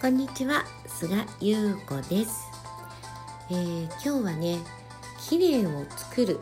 こんにちは菅優子です、えー今日はね綺麗を作る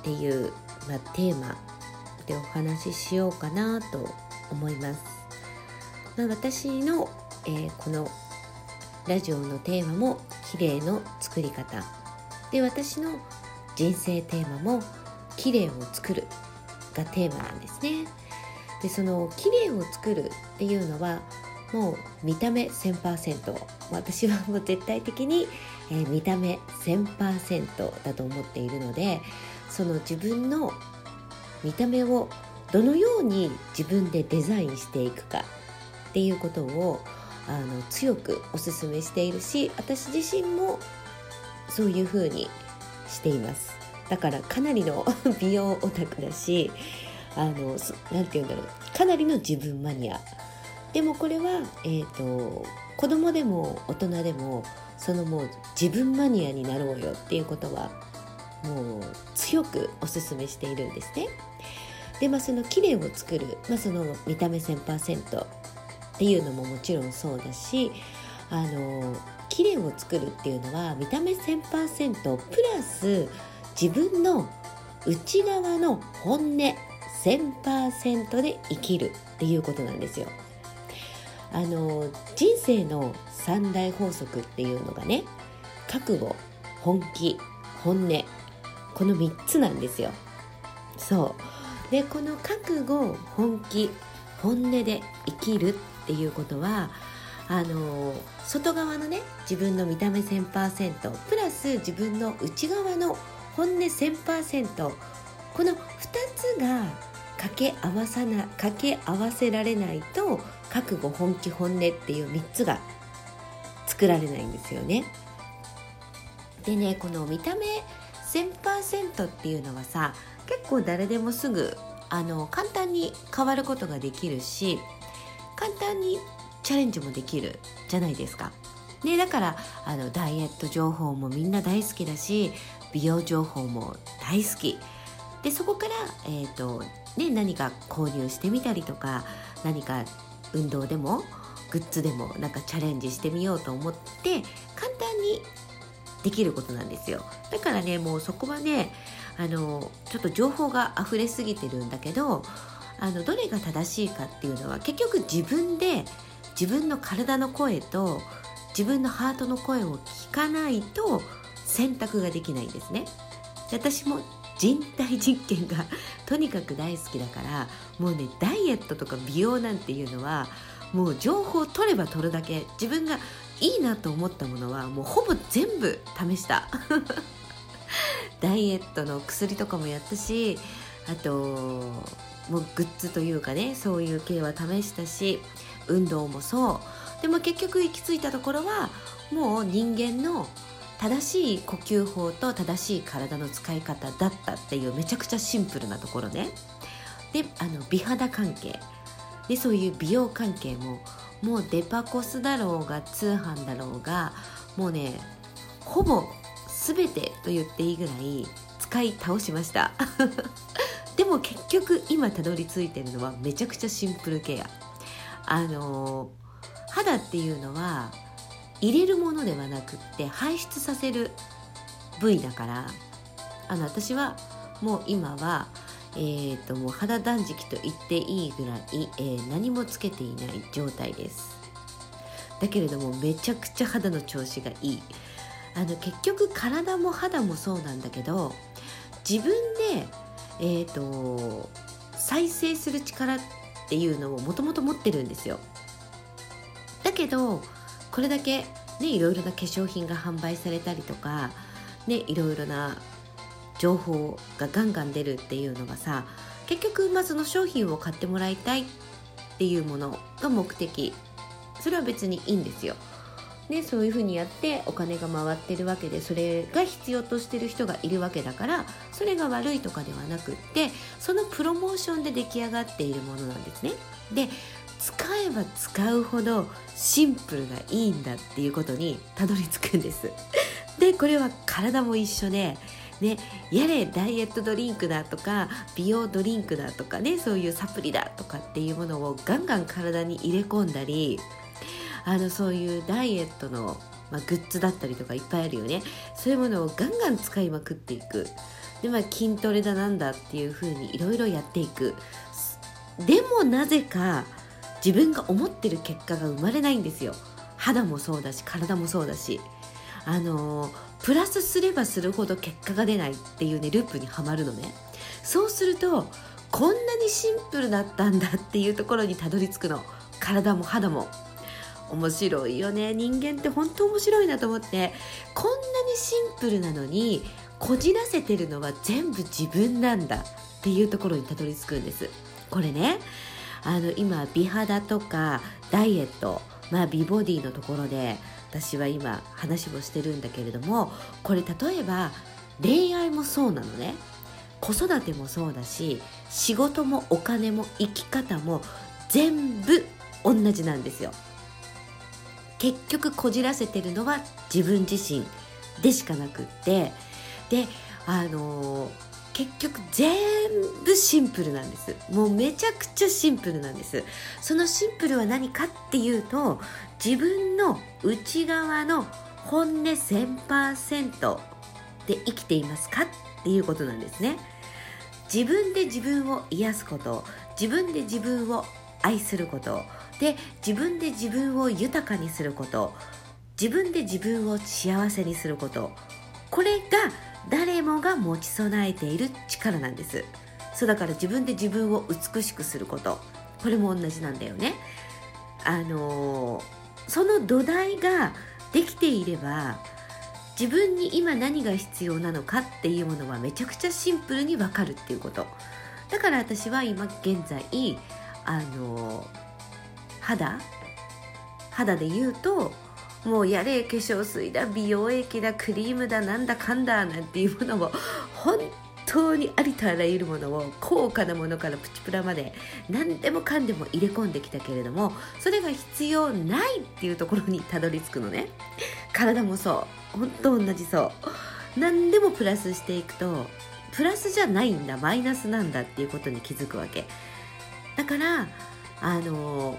っていう、まあ、テーマでお話ししようかなと思います、まあ、私の、えーこのラジオのテーマも綺麗の作り方。で私の人生テーマも綺麗を作るがテーマなんですね。でその綺麗を作るっていうのはもう見た目1000%私はもう絶対的に、えー見た目1000%だと思っているのでその自分の見た目をどのように自分でデザインしていくかっていうことをあの強くお勧めしているし私自身もそういうふうにしています。だからかなりの 美容オタクだしあのすなんて言うんだろう。かなりの自分マニアでもこれは、えー、と子供でも大人でもそのもう自分マニアになろうよっていうことはもう強くお勧めしているんですね。でまあその綺麗を作る、まあ、その見た目1000%っていうのももちろんそうだしあの綺麗を作るっていうのは見た目1000%プラス自分の内側の本音1000%で生きるっていうことなんですよ。あの人生の三大法則っていうのがね覚悟本気本音。この3つなんですよ。そう。でこの覚悟本気本音で生きるっていうことはあの外側のね自分の見た目1000%プラス自分の内側の本音1000%この2つが掛け合わさな掛け合わせられないと覚悟本気本音っていう3つが作られないんですよね。でねこの見た目1000%っていうのはさ結構誰でもすぐあの簡単に変わることができるし簡単にチャレンジもできるじゃないですか。ね、だからあのダイエット情報もみんな大好きだし美容情報も大好きでそこから、えーとね、何か購入してみたりとか何か運動でもグッズでもなんかチャレンジしてみようと思って簡単にできることなんですよ。だからねもうそこはねあのちょっと情報が溢れすぎてるんだけどあのどれが正しいかっていうのは結局自分で自分の体の声と自分のハートの声を聞かないと選択ができないんですね。私も人体実験がとにかく大好きだからもうねダイエットとか美容なんていうのはもう情報を取れば取るだけ。自分がいいなと思ったものはもうほぼ全部試した。ダイエットの薬とかもやったしあともうグッズというかねそういう系は試したし運動もそう。でも結局行き着いたところはもう人間の正しい呼吸法と正しい体の使い方だったっていうめちゃくちゃシンプルなところね。であの美肌関係。でそういう美容関係ももうデパコスだろうが通販だろうがもうねほぼ全てと言っていいぐらい使い倒しました。でも結局今たどり着いてるのはめちゃくちゃシンプルケア。あの肌っていうのは入れるものではなくって排出させる部位だからあの私はもう今は、えー、ともう肌断食と言っていいぐらい、えー何もつけていない状態です。だけれどもめちゃくちゃ肌の調子がいい。あの結局体も肌もそうなんだけど自分で、えー、と再生する力っていうのをもともと持ってるんですよ。だけどこれだけねいろいろな化粧品が販売されたりとかねいろいろな情報がガンガン出るっていうのがさ結局まあその商品を買ってもらいたいっていうものが目的それは別にいいんですよ。ね、そういうふうにやってお金が回ってるわけでそれが必要としてる人がいるわけだからそれが悪いとかではなくってそのプロモーションで出来上がっているものなんですね。で使えば使うほどシンプルがいいんだっていうことにたどり着くんです。でこれは体も一緒でね、やれダイエットドリンクだとか美容ドリンクだとかねそういうサプリだとかっていうものをガンガン体に入れ込んだりあのそういうダイエットの、まあ、グッズだったりとかいっぱいあるよね。そういうものをガンガン使いまくっていく。でまあ筋トレだなんだっていう風にいろいろやっていく。でもなぜか自分が思ってる結果が生まれないんですよ。肌もそうだし体もそうだし。あのプラスすればするほど結果が出ないっていうねループにはまるのね。そうするとこんなにシンプルだったんだっていうところにたどり着くの。体も肌も。面白いよね。人間って本当面白いなと思って。こんなにシンプルなのにこじらせてるのは全部自分なんだっていうところにたどり着くんです。これねあの今美肌とかダイエットまあ美ボディのところで私は今話をしてるんだけれどもこれ例えば恋愛もそうなのね。子育てもそうだし仕事もお金も生き方も全部同じなんですよ。結局こじらせてるのは自分自身でしかなくって。であのー、結局全部シンプルなんです。もうめちゃくちゃシンプルなんです。そのシンプルは何かっていうと自分の内側の本音1000%で生きていますかっていうことなんですね。自分で自分を癒すこと自分で自分を愛することで自分で自分を豊かにすること自分で自分を幸せにすることこれが誰もが持ち備えている力なんです。そうだから自分で自分を美しくすること。これも同じなんだよね。あの、その土台ができていれば自分に今何が必要なのかっていうものはめちゃくちゃシンプルにわかるっていうこと。だから私は今現在あのー、肌。肌で言うともうやれ化粧水だ美容液だクリームだなんだかんだなんていうものを本当にありとあらゆるものを高価なものからプチプラまで何でもかんでも入れ込んできたけれどもそれが必要ないっていうところにたどり着くのね。体もそう。本当同じそう。何でもプラスしていくとプラスじゃないんだマイナスなんだっていうことに気づくわけ。だからあの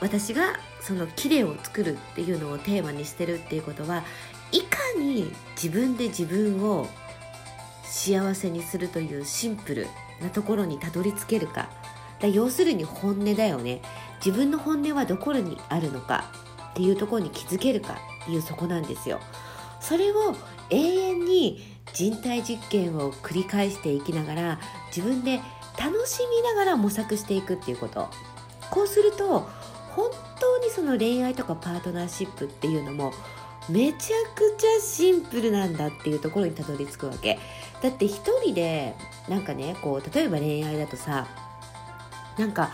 私がその綺麗を作るっていうのをテーマにしてるっていうことはいかに自分で自分を幸せにするというシンプルなところにたどり着けるか。だ要するに本音だよね。自分の本音はどこにあるのか。っていうところに気づけるかっていうそこなんですよ。それを永遠に人体実験を繰り返していきながら自分で楽しみながら模索していくっていうこと。こうすると本当にその恋愛とかパートナーシップっていうのもめちゃくちゃシンプルなんだっていうところにたどり着くわけ。だって一人でなんかねこう例えば恋愛だとさなんか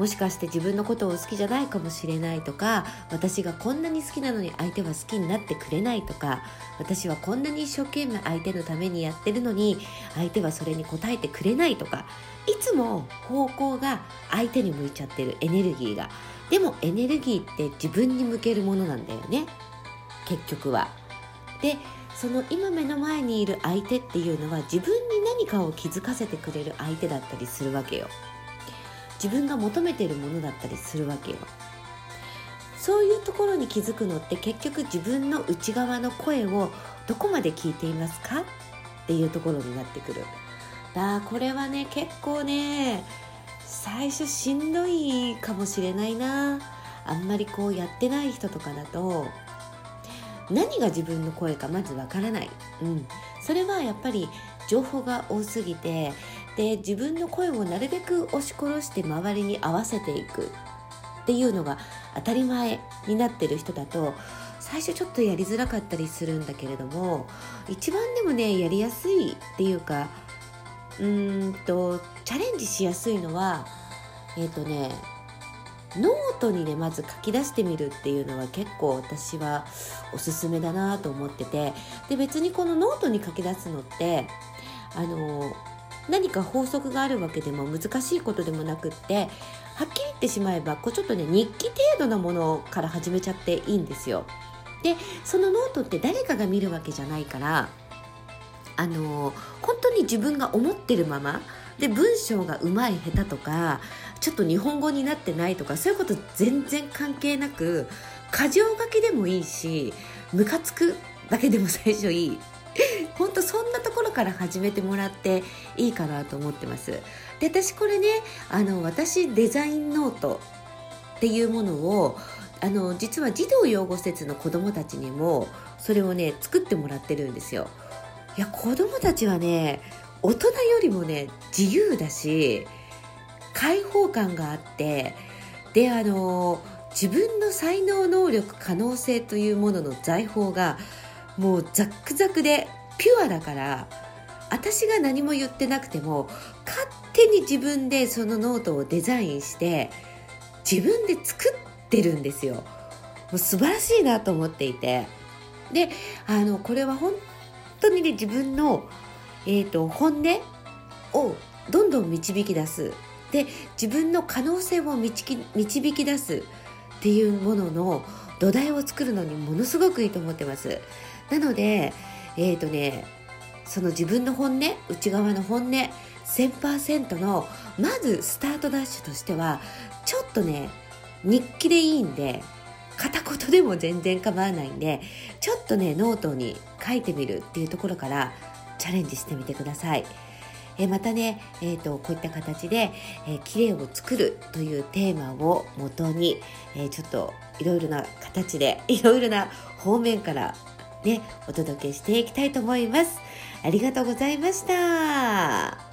もしかして自分のことを好きじゃないかもしれないとか私がこんなに好きなのに相手は好きになってくれないとか私はこんなに一生懸命相手のためにやってるのに相手はそれに応えてくれないとかいつも方向が相手に向いちゃってるエネルギーがでもエネルギーって自分に向けるものなんだよね結局は。でその今目の前にいる相手っていうのは自分に何かを気づかせてくれる相手だったりするわけよ。自分が求めてるものだったりするわけよ。そういうところに気づくのって結局自分の内側の声をどこまで聞いていますか？っていうところになってくる。だこれはね結構ね最初しんどいかもしれないなあんまりこうやってない人とかだと何が自分の声かまずわからない、うん、それはやっぱり情報が多すぎてで自分の声をなるべく押し殺して周りに合わせていく。っていうのが当たり前になってる人だと最初ちょっとやりづらかったりするんだけれども一番でもねやりやすいっていうかうんとチャレンジしやすいのはえっ、ー、とねノートにねまず書き出してみるっていうのは結構私はおすすめだなと思っててで別にこのノートに書き出すのってあの何か法則があるわけでも難しいことでもなくってはっきり言ってしまえばこうちょっとね日記程度のものから始めちゃっていいんですよ。でそのノートって誰かが見るわけじゃないからあの本当に自分が思ってるままで文章がうまい下手とかちょっと日本語になってないとかそういうこと全然関係なく箇条書きでもいいしムカつくだけでも最初いい本当そんなところから始めてもらっていいかなと思ってます。で私これねあの私デザインノートっていうものをあの実は児童養護施設の子どもたちにもそれをね作ってもらってるんですよ。いや子どもたちはね大人よりもね自由だし開放感があってであの自分の才能能力可能性というものの財宝がもうザックザクでピュアだから私が何も言ってなくても勝手に自分でそのノートをデザインして自分で作ってるんですよ。もう素晴らしいなと思っていて。であのこれは本当にね自分の、えーと、本音をどんどん導き出す。で自分の可能性を導き導き出すっていうものの土台を作るのにものすごくいいと思ってます。なのでえっ、ー、とねその自分の本音内側の本音1000%のまずスタートダッシュとしてはちょっとね日記でいいんで片言でも全然構わないんでちょっとねノートに書いてみるっていうところからチャレンジしてみてください。えまたね、えーと、こういった形で、えー、綺麗を作るというテーマをもとに、えー、ちょっといろいろな形でいろいろな方面からねお届けしていきたいと思います。ありがとうございました。